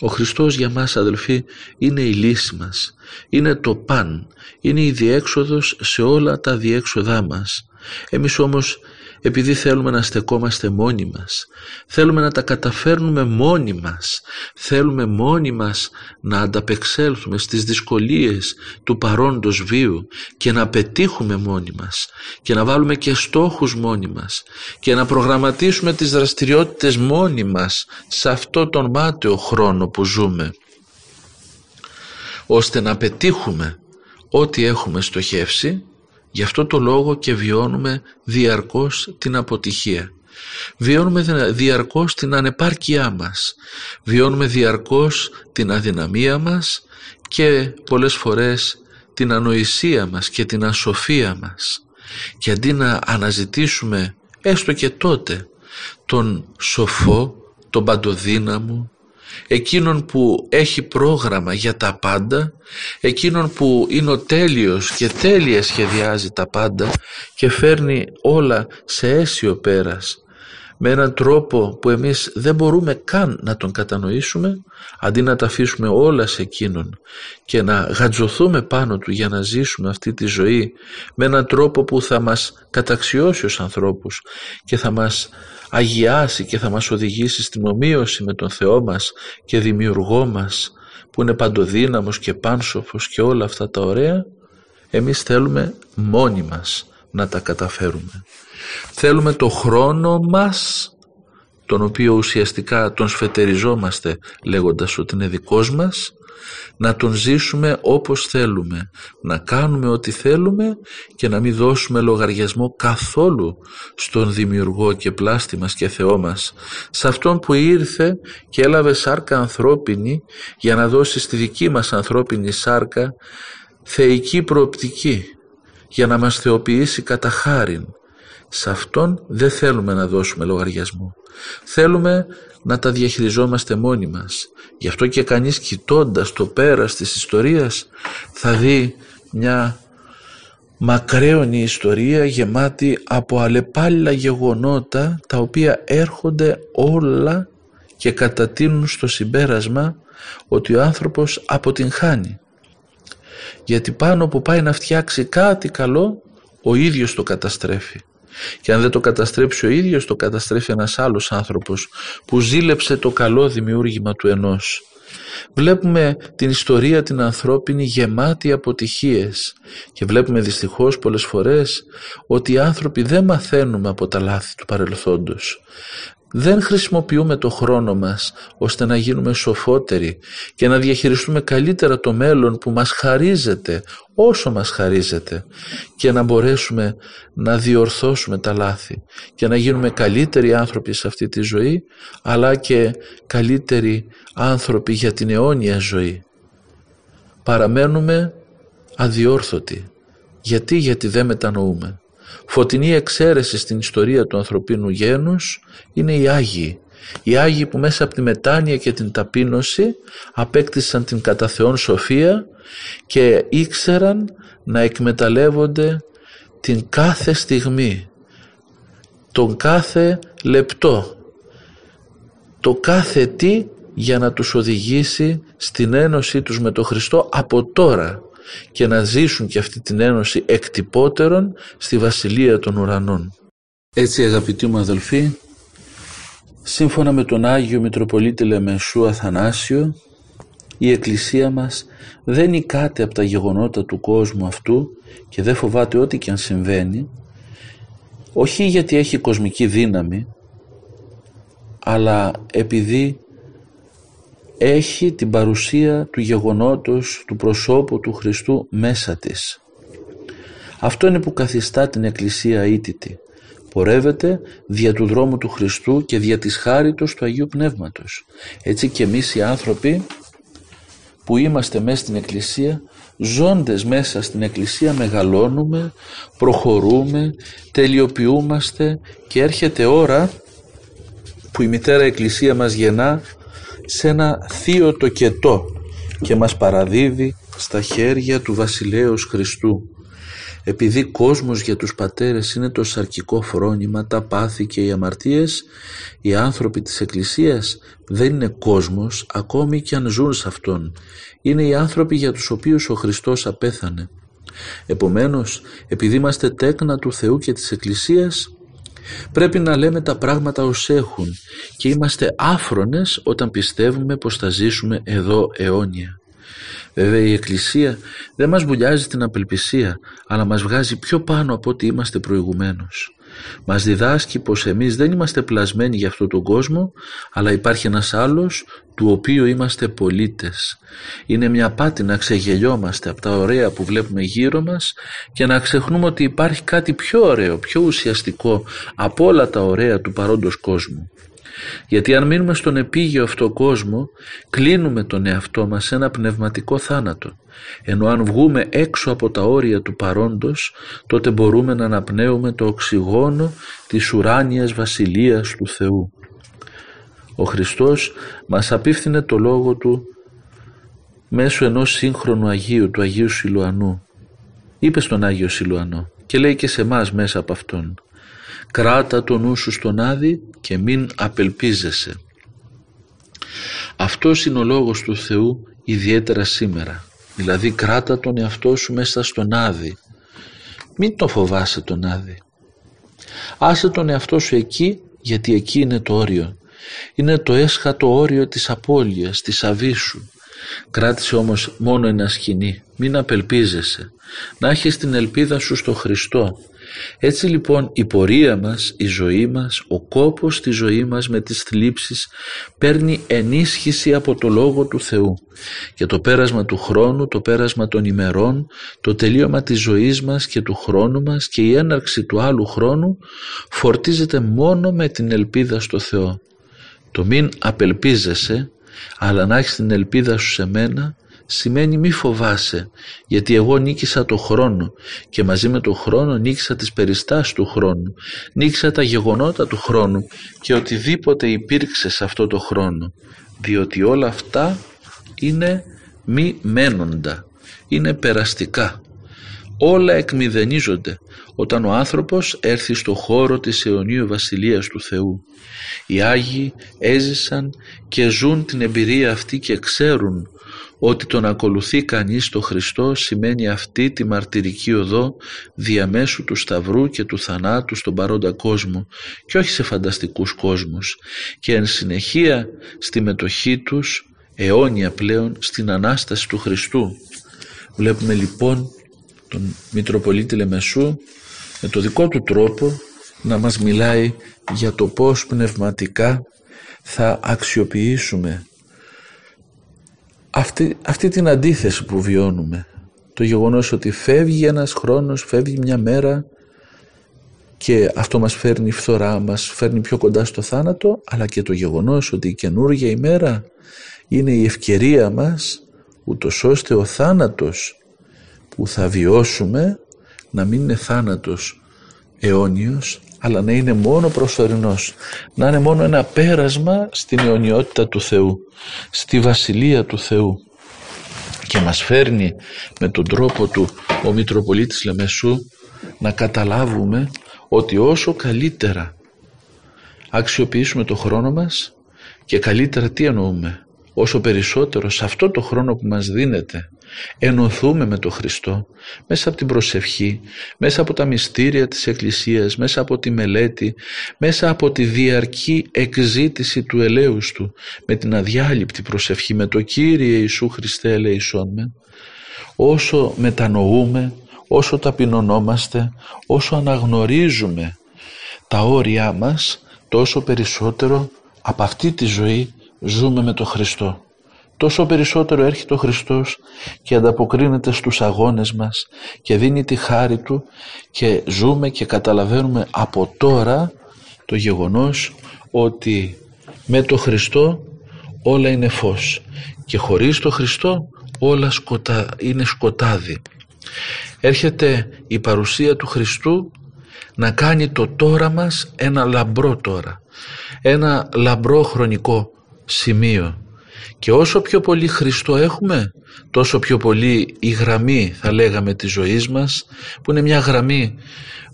Ο Χριστός για μας αδελφοί είναι η λύση μας, είναι το παν, είναι η διέξοδος σε όλα τα διέξοδά μας. Εμείς όμως επειδή θέλουμε να στεκόμαστε μόνοι μας, θέλουμε να τα καταφέρνουμε μόνοι μας, θέλουμε μόνοι μας να ανταπεξέλθουμε στις δυσκολίες του παρόντος βίου και να πετύχουμε μόνοι μας και να βάλουμε και στόχους μόνοι μας και να προγραμματίσουμε τις δραστηριότητες μόνοι μας σε αυτό τον μάταιο χρόνο που ζούμε ώστε να πετύχουμε ό,τι έχουμε στοχεύσει Γι' αυτό το λόγο και βιώνουμε διαρκώς την αποτυχία. Βιώνουμε διαρκώς την ανεπάρκειά μας. Βιώνουμε διαρκώς την αδυναμία μας και πολλές φορές την ανοησία μας και την ασοφία μας. Και αντί να αναζητήσουμε έστω και τότε τον σοφό, τον παντοδύναμο, εκείνον που έχει πρόγραμμα για τα πάντα, εκείνον που είναι ο τέλειος και τέλεια σχεδιάζει τα πάντα και φέρνει όλα σε αίσιο πέρας με έναν τρόπο που εμείς δεν μπορούμε καν να τον κατανοήσουμε αντί να τα αφήσουμε όλα σε εκείνον και να γατζωθούμε πάνω του για να ζήσουμε αυτή τη ζωή με έναν τρόπο που θα μας καταξιώσει ως ανθρώπους και θα μας αγιάσει και θα μας οδηγήσει στην ομοίωση με τον Θεό μας και δημιουργό μας που είναι παντοδύναμος και πάνσοφος και όλα αυτά τα ωραία εμείς θέλουμε μόνοι μας να τα καταφέρουμε. Θέλουμε το χρόνο μας τον οποίο ουσιαστικά τον σφετεριζόμαστε λέγοντας ότι είναι δικός μας να τον ζήσουμε όπως θέλουμε, να κάνουμε ό,τι θέλουμε και να μην δώσουμε λογαριασμό καθόλου στον δημιουργό και πλάστη μας και Θεό μας, σε αυτόν που ήρθε και έλαβε σάρκα ανθρώπινη για να δώσει στη δική μας ανθρώπινη σάρκα θεϊκή προοπτική, για να μας θεοποιήσει κατά χάριν. Σε αυτόν δεν θέλουμε να δώσουμε λογαριασμό. Θέλουμε να τα διαχειριζόμαστε μόνοι μας. Γι' αυτό και κανείς κοιτώντας το πέρας της ιστορίας θα δει μια μακραίωνη ιστορία γεμάτη από αλλεπάλληλα γεγονότα τα οποία έρχονται όλα και κατατείνουν στο συμπέρασμα ότι ο άνθρωπος αποτυγχάνει. Γιατί πάνω που πάει να φτιάξει κάτι καλό ο ίδιος το καταστρέφει. Και αν δεν το καταστρέψει ο ίδιος, το καταστρέφει ένας άλλος άνθρωπος που ζήλεψε το καλό δημιούργημα του ενός. Βλέπουμε την ιστορία την ανθρώπινη γεμάτη αποτυχίες και βλέπουμε δυστυχώς πολλές φορές ότι οι άνθρωποι δεν μαθαίνουμε από τα λάθη του παρελθόντος δεν χρησιμοποιούμε το χρόνο μας ώστε να γίνουμε σοφότεροι και να διαχειριστούμε καλύτερα το μέλλον που μας χαρίζεται όσο μας χαρίζεται και να μπορέσουμε να διορθώσουμε τα λάθη και να γίνουμε καλύτεροι άνθρωποι σε αυτή τη ζωή αλλά και καλύτεροι άνθρωποι για την αιώνια ζωή. Παραμένουμε αδιόρθωτοι. Γιατί, γιατί δεν μετανοούμε. Φωτεινή εξαίρεση στην ιστορία του ανθρωπίνου γένους είναι οι Άγιοι. Οι Άγιοι που μέσα από τη μετάνοια και την ταπείνωση απέκτησαν την κατά Θεόν σοφία και ήξεραν να εκμεταλλεύονται την κάθε στιγμή, τον κάθε λεπτό, το κάθε τι για να τους οδηγήσει στην ένωσή τους με τον Χριστό από τώρα και να ζήσουν και αυτή την ένωση εκτυπώτερον στη Βασιλεία των Ουρανών. Έτσι αγαπητοί μου αδελφοί, σύμφωνα με τον Άγιο Μητροπολίτη Λεμεσού Αθανάσιο, η Εκκλησία μας δεν νικάται από τα γεγονότα του κόσμου αυτού και δεν φοβάται ό,τι και αν συμβαίνει, όχι γιατί έχει κοσμική δύναμη, αλλά επειδή έχει την παρουσία του γεγονότος του προσώπου του Χριστού μέσα της. Αυτό είναι που καθιστά την Εκκλησία ήτητη. Πορεύεται δια του δρόμου του Χριστού και δια της χάριτος του Αγίου Πνεύματος. Έτσι και εμείς οι άνθρωποι που είμαστε μέσα στην Εκκλησία, ζώντες μέσα στην Εκκλησία μεγαλώνουμε, προχωρούμε, τελειοποιούμαστε και έρχεται ώρα που η Μητέρα Εκκλησία μας γεννά σε ένα θείο τοκετό και μας παραδίδει στα χέρια του Βασιλέως Χριστού. Επειδή κόσμος για τους πατέρες είναι το σαρκικό φρόνημα, τα πάθη και οι αμαρτίες, οι άνθρωποι της Εκκλησίας δεν είναι κόσμος ακόμη και αν ζουν σε Αυτόν. Είναι οι άνθρωποι για τους οποίους ο Χριστός απέθανε. Επομένως, επειδή είμαστε τέκνα του Θεού και της Εκκλησίας, Πρέπει να λέμε τα πράγματα ως έχουν και είμαστε άφρονες όταν πιστεύουμε πως θα ζήσουμε εδώ αιώνια. Βέβαια η Εκκλησία δεν μας βουλιάζει την απελπισία αλλά μας βγάζει πιο πάνω από ό,τι είμαστε προηγουμένως. Μας διδάσκει πως εμείς δεν είμαστε πλασμένοι για αυτόν τον κόσμο αλλά υπάρχει ένας άλλος του οποίου είμαστε πολίτες. Είναι μια πάτη να ξεγελιόμαστε από τα ωραία που βλέπουμε γύρω μας και να ξεχνούμε ότι υπάρχει κάτι πιο ωραίο, πιο ουσιαστικό από όλα τα ωραία του παρόντος κόσμου. Γιατί αν μείνουμε στον επίγειο αυτό κόσμο, κλείνουμε τον εαυτό μας σε ένα πνευματικό θάνατο. Ενώ αν βγούμε έξω από τα όρια του παρόντος, τότε μπορούμε να αναπνέουμε το οξυγόνο της ουράνιας βασιλείας του Θεού. Ο Χριστός μας απίφθινε το λόγο Του μέσω ενός σύγχρονου Αγίου, του Αγίου Σιλουανού. Είπε στον Άγιο Σιλουανό και λέει και σε εμάς μέσα από Αυτόν κράτα το νου σου στον Άδη και μην απελπίζεσαι. Αυτός είναι ο λόγος του Θεού ιδιαίτερα σήμερα. Δηλαδή κράτα τον εαυτό σου μέσα στον Άδη. Μην το φοβάσαι τον Άδη. Άσε τον εαυτό σου εκεί γιατί εκεί είναι το όριο. Είναι το έσχατο όριο της απώλειας, της αβίσου. Κράτησε όμως μόνο ένα σκηνή. Μην απελπίζεσαι. Να έχεις την ελπίδα σου στο Χριστό. Έτσι λοιπόν η πορεία μας, η ζωή μας, ο κόπος της ζωής μας με τις θλίψεις παίρνει ενίσχυση από το Λόγο του Θεού και το πέρασμα του χρόνου, το πέρασμα των ημερών, το τελείωμα της ζωής μας και του χρόνου μας και η έναρξη του άλλου χρόνου φορτίζεται μόνο με την ελπίδα στο Θεό. Το μην απελπίζεσαι αλλά να έχεις την ελπίδα σου σε μένα σημαίνει μη φοβάσαι γιατί εγώ νίκησα το χρόνο και μαζί με το χρόνο νίκησα τις περιστάσεις του χρόνου νίκησα τα γεγονότα του χρόνου και οτιδήποτε υπήρξε σε αυτό το χρόνο διότι όλα αυτά είναι μη μένοντα είναι περαστικά όλα εκμηδενίζονται όταν ο άνθρωπος έρθει στο χώρο της αιωνίου βασιλείας του Θεού. Οι Άγιοι έζησαν και ζουν την εμπειρία αυτή και ξέρουν ότι το να ακολουθεί κανείς το Χριστό σημαίνει αυτή τη μαρτυρική οδό διαμέσου του Σταυρού και του θανάτου στον παρόντα κόσμο και όχι σε φανταστικούς κόσμους και εν συνεχεία στη μετοχή τους αιώνια πλέον στην Ανάσταση του Χριστού. Βλέπουμε λοιπόν τον Μητροπολίτη Λεμεσού με το δικό του τρόπο να μας μιλάει για το πώς πνευματικά θα αξιοποιήσουμε αυτή, αυτή την αντίθεση που βιώνουμε. Το γεγονός ότι φεύγει ένας χρόνος, φεύγει μια μέρα και αυτό μας φέρνει φθορά, μας φέρνει πιο κοντά στο θάνατο, αλλά και το γεγονός ότι η καινούργια ημέρα είναι η ευκαιρία μας ούτως ώστε ο θάνατος που θα βιώσουμε να μην είναι θάνατος αιώνιος αλλά να είναι μόνο προσωρινός. Να είναι μόνο ένα πέρασμα στην αιωνιότητα του Θεού στη βασιλεία του Θεού. Και μας φέρνει με τον τρόπο του ο Μητροπολίτης Λεμεσού να καταλάβουμε ότι όσο καλύτερα αξιοποιήσουμε το χρόνο μας και καλύτερα τι εννοούμε όσο περισσότερο σε αυτό το χρόνο που μας δίνεται ενωθούμε με τον Χριστό μέσα από την προσευχή, μέσα από τα μυστήρια της Εκκλησίας, μέσα από τη μελέτη, μέσα από τη διαρκή εκζήτηση του ελέους Του, με την αδιάλειπτη προσευχή, με το Κύριε Ιησού Χριστέ ελέησόν με, όσο μετανοούμε, όσο ταπεινωνόμαστε, όσο αναγνωρίζουμε τα όρια μας, τόσο περισσότερο από αυτή τη ζωή ζούμε με τον Χριστό τόσο περισσότερο έρχεται ο Χριστός και ανταποκρίνεται στους αγώνες μας και δίνει τη χάρη Του και ζούμε και καταλαβαίνουμε από τώρα το γεγονός ότι με το Χριστό όλα είναι φως και χωρίς το Χριστό όλα σκοτα... είναι σκοτάδι. Έρχεται η παρουσία του Χριστού να κάνει το τώρα μας ένα λαμπρό τώρα, ένα λαμπρό χρονικό σημείο και όσο πιο πολύ Χριστό έχουμε, τόσο πιο πολύ η γραμμή θα λέγαμε της ζωής μας, που είναι μια γραμμή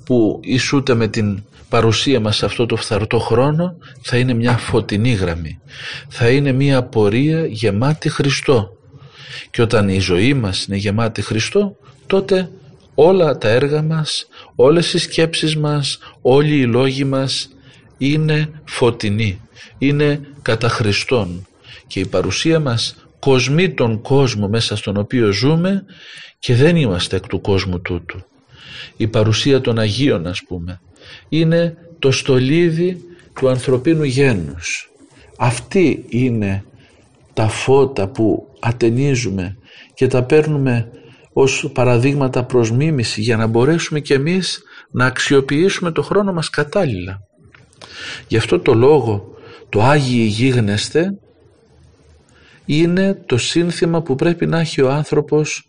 που ισούται με την παρουσία μας σε αυτό το φθαρτό χρόνο, θα είναι μια φωτεινή γραμμή. Θα είναι μια πορεία γεμάτη Χριστό. Και όταν η ζωή μας είναι γεμάτη Χριστό, τότε όλα τα έργα μας, όλες οι σκέψεις μας, όλοι οι λόγοι μας είναι φωτεινοί, είναι κατά Χριστόν και η παρουσία μας κοσμεί τον κόσμο μέσα στον οποίο ζούμε και δεν είμαστε εκ του κόσμου τούτου. Η παρουσία των Αγίων ας πούμε είναι το στολίδι του ανθρωπίνου γένους. Αυτή είναι τα φώτα που ατενίζουμε και τα παίρνουμε ως παραδείγματα προς μίμηση για να μπορέσουμε κι εμείς να αξιοποιήσουμε το χρόνο μας κατάλληλα. Γι' αυτό το λόγο το Άγιοι Γίγνεσθε είναι το σύνθημα που πρέπει να έχει ο άνθρωπος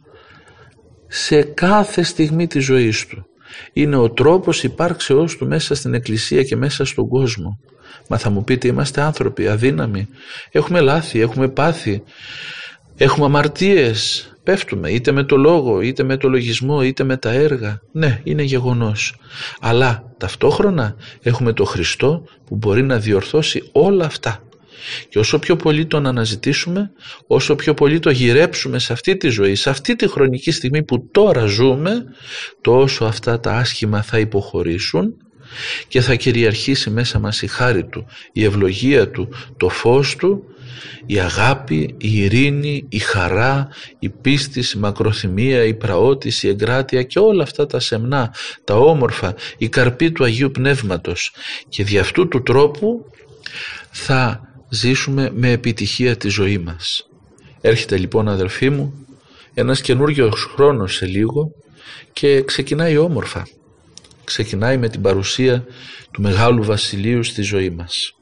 σε κάθε στιγμή της ζωής του. Είναι ο τρόπος υπάρξεώς του μέσα στην εκκλησία και μέσα στον κόσμο. Μα θα μου πείτε είμαστε άνθρωποι αδύναμοι. Έχουμε λάθη, έχουμε πάθη, έχουμε αμαρτίες, πέφτουμε είτε με το λόγο, είτε με το λογισμό, είτε με τα έργα. Ναι, είναι γεγονός. Αλλά ταυτόχρονα έχουμε το Χριστό που μπορεί να διορθώσει όλα αυτά. Και όσο πιο πολύ τον αναζητήσουμε, όσο πιο πολύ το γυρέψουμε σε αυτή τη ζωή, σε αυτή τη χρονική στιγμή που τώρα ζούμε, τόσο αυτά τα άσχημα θα υποχωρήσουν και θα κυριαρχήσει μέσα μας η χάρη Του, η ευλογία Του, το φως Του, η αγάπη, η ειρήνη, η χαρά, η πίστη, η μακροθυμία, η πραότηση, η εγκράτεια και όλα αυτά τα σεμνά, τα όμορφα, η καρπή του Αγίου Πνεύματος. Και δι' αυτού του τρόπου θα ζήσουμε με επιτυχία τη ζωή μας. Έρχεται λοιπόν αδελφοί μου ένας καινούριος χρόνος σε λίγο και ξεκινάει όμορφα. Ξεκινάει με την παρουσία του Μεγάλου Βασιλείου στη ζωή μας.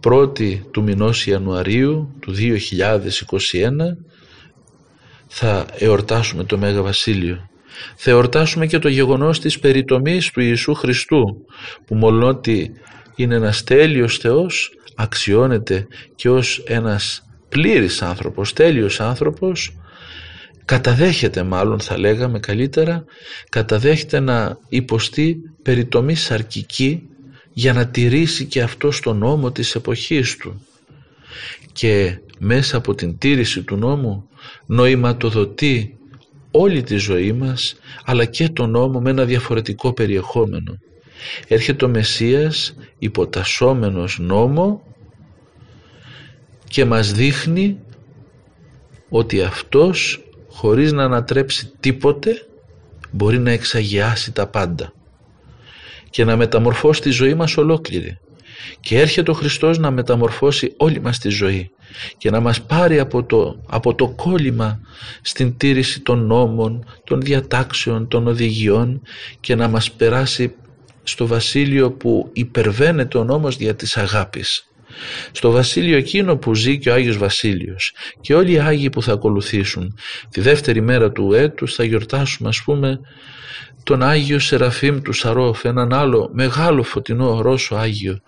Πρώτη του μηνός Ιανουαρίου του 2021 θα εορτάσουμε το Μέγα Βασίλειο. Θα εορτάσουμε και το γεγονός της περιτομής του Ιησού Χριστού που μολότι είναι ένας τέλειος Θεός αξιώνεται και ως ένας πλήρης άνθρωπος, τέλειος άνθρωπος καταδέχεται μάλλον θα λέγαμε καλύτερα καταδέχεται να υποστεί περιτομή σαρκική για να τηρήσει και αυτό στον νόμο της εποχής του. Και μέσα από την τήρηση του νόμου νοηματοδοτεί όλη τη ζωή μας αλλά και τον νόμο με ένα διαφορετικό περιεχόμενο. Έρχεται ο Μεσσίας υποτασσόμενος νόμο και μας δείχνει ότι αυτός χωρίς να ανατρέψει τίποτε μπορεί να εξαγιάσει τα πάντα και να μεταμορφώσει τη ζωή μας ολόκληρη. Και έρχεται ο Χριστός να μεταμορφώσει όλη μας τη ζωή και να μας πάρει από το, από το κόλλημα στην τήρηση των νόμων, των διατάξεων, των οδηγιών και να μας περάσει στο βασίλειο που υπερβαίνεται ο νόμος δια της αγάπης στο βασίλειο εκείνο που ζει και ο Άγιος Βασίλειος και όλοι οι Άγιοι που θα ακολουθήσουν τη δεύτερη μέρα του έτους θα γιορτάσουμε ας πούμε τον Άγιο Σεραφείμ του Σαρόφ έναν άλλο μεγάλο φωτεινό Ρώσο Άγιο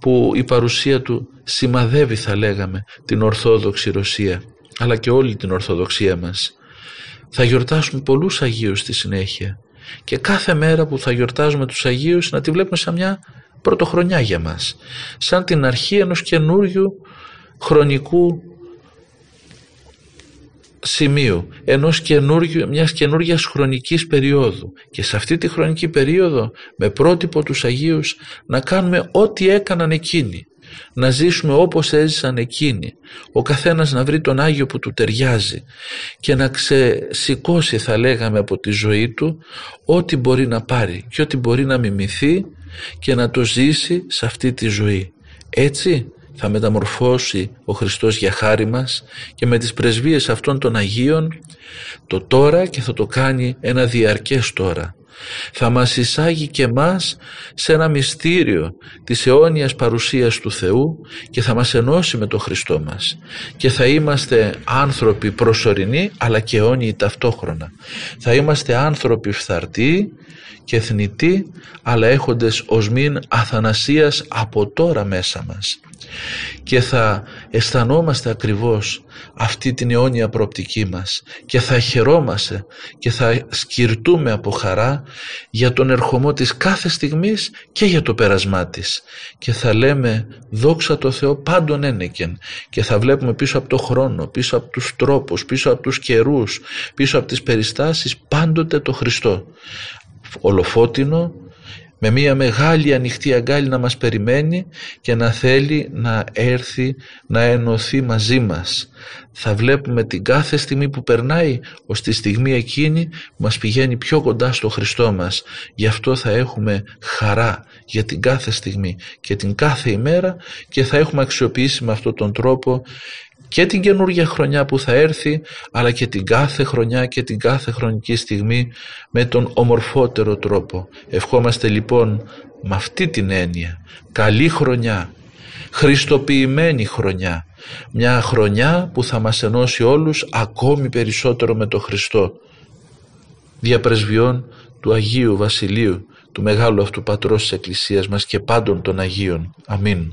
που η παρουσία του σημαδεύει θα λέγαμε την Ορθόδοξη Ρωσία αλλά και όλη την Ορθοδοξία μας. Θα γιορτάσουμε πολλούς Αγίους στη συνέχεια και κάθε μέρα που θα γιορτάζουμε τους Αγίους να τη βλέπουμε σαν μια πρωτοχρονιά για μας. Σαν την αρχή ενός καινούριου χρονικού σημείου, ενός καινούριου, μιας καινούργιας χρονικής περίοδου. Και σε αυτή τη χρονική περίοδο με πρότυπο τους Αγίους να κάνουμε ό,τι έκαναν εκείνοι. Να ζήσουμε όπως έζησαν εκείνοι. Ο καθένας να βρει τον Άγιο που του ταιριάζει και να ξεσηκώσει θα λέγαμε από τη ζωή του ό,τι μπορεί να πάρει και ό,τι μπορεί να μιμηθεί και να το ζήσει σε αυτή τη ζωή. Έτσι θα μεταμορφώσει ο Χριστός για χάρη μας και με τις πρεσβείες αυτών των Αγίων το τώρα και θα το κάνει ένα διαρκές τώρα. Θα μας εισάγει και μας σε ένα μυστήριο της αιώνιας παρουσίας του Θεού και θα μας ενώσει με τον Χριστό μας και θα είμαστε άνθρωποι προσωρινοί αλλά και αιώνιοι ταυτόχρονα. Θα είμαστε άνθρωποι φθαρτοί και θνητοί αλλά έχοντες οσμήν αθανασίας από τώρα μέσα μας. Και θα αισθανόμαστε ακριβώς αυτή την αιώνια προοπτική μας. Και θα χαιρόμαστε και θα σκυρτούμε από χαρά για τον ερχομό της κάθε στιγμής και για το πέρασμά της. Και θα λέμε δόξα το Θεό πάντων ένεκεν και θα βλέπουμε πίσω από το χρόνο, πίσω από τους τρόπους, πίσω από τους καιρούς, πίσω από τις περιστάσεις πάντοτε το Χριστό ολοφώτινο με μια μεγάλη ανοιχτή αγκάλη να μας περιμένει και να θέλει να έρθει να ενωθεί μαζί μας. Θα βλέπουμε την κάθε στιγμή που περνάει ως τη στιγμή εκείνη που μας πηγαίνει πιο κοντά στο Χριστό μας. Γι' αυτό θα έχουμε χαρά για την κάθε στιγμή και την κάθε ημέρα και θα έχουμε αξιοποιήσει με αυτόν τον τρόπο και την καινούργια χρονιά που θα έρθει αλλά και την κάθε χρονιά και την κάθε χρονική στιγμή με τον ομορφότερο τρόπο. Ευχόμαστε λοιπόν με αυτή την έννοια καλή χρονιά, χριστοποιημένη χρονιά, μια χρονιά που θα μας ενώσει όλους ακόμη περισσότερο με τον Χριστό. Διαπρεσβειών του Αγίου Βασιλείου, του Μεγάλου αυτού Πατρός της Εκκλησίας μας και πάντων των Αγίων. Αμήν.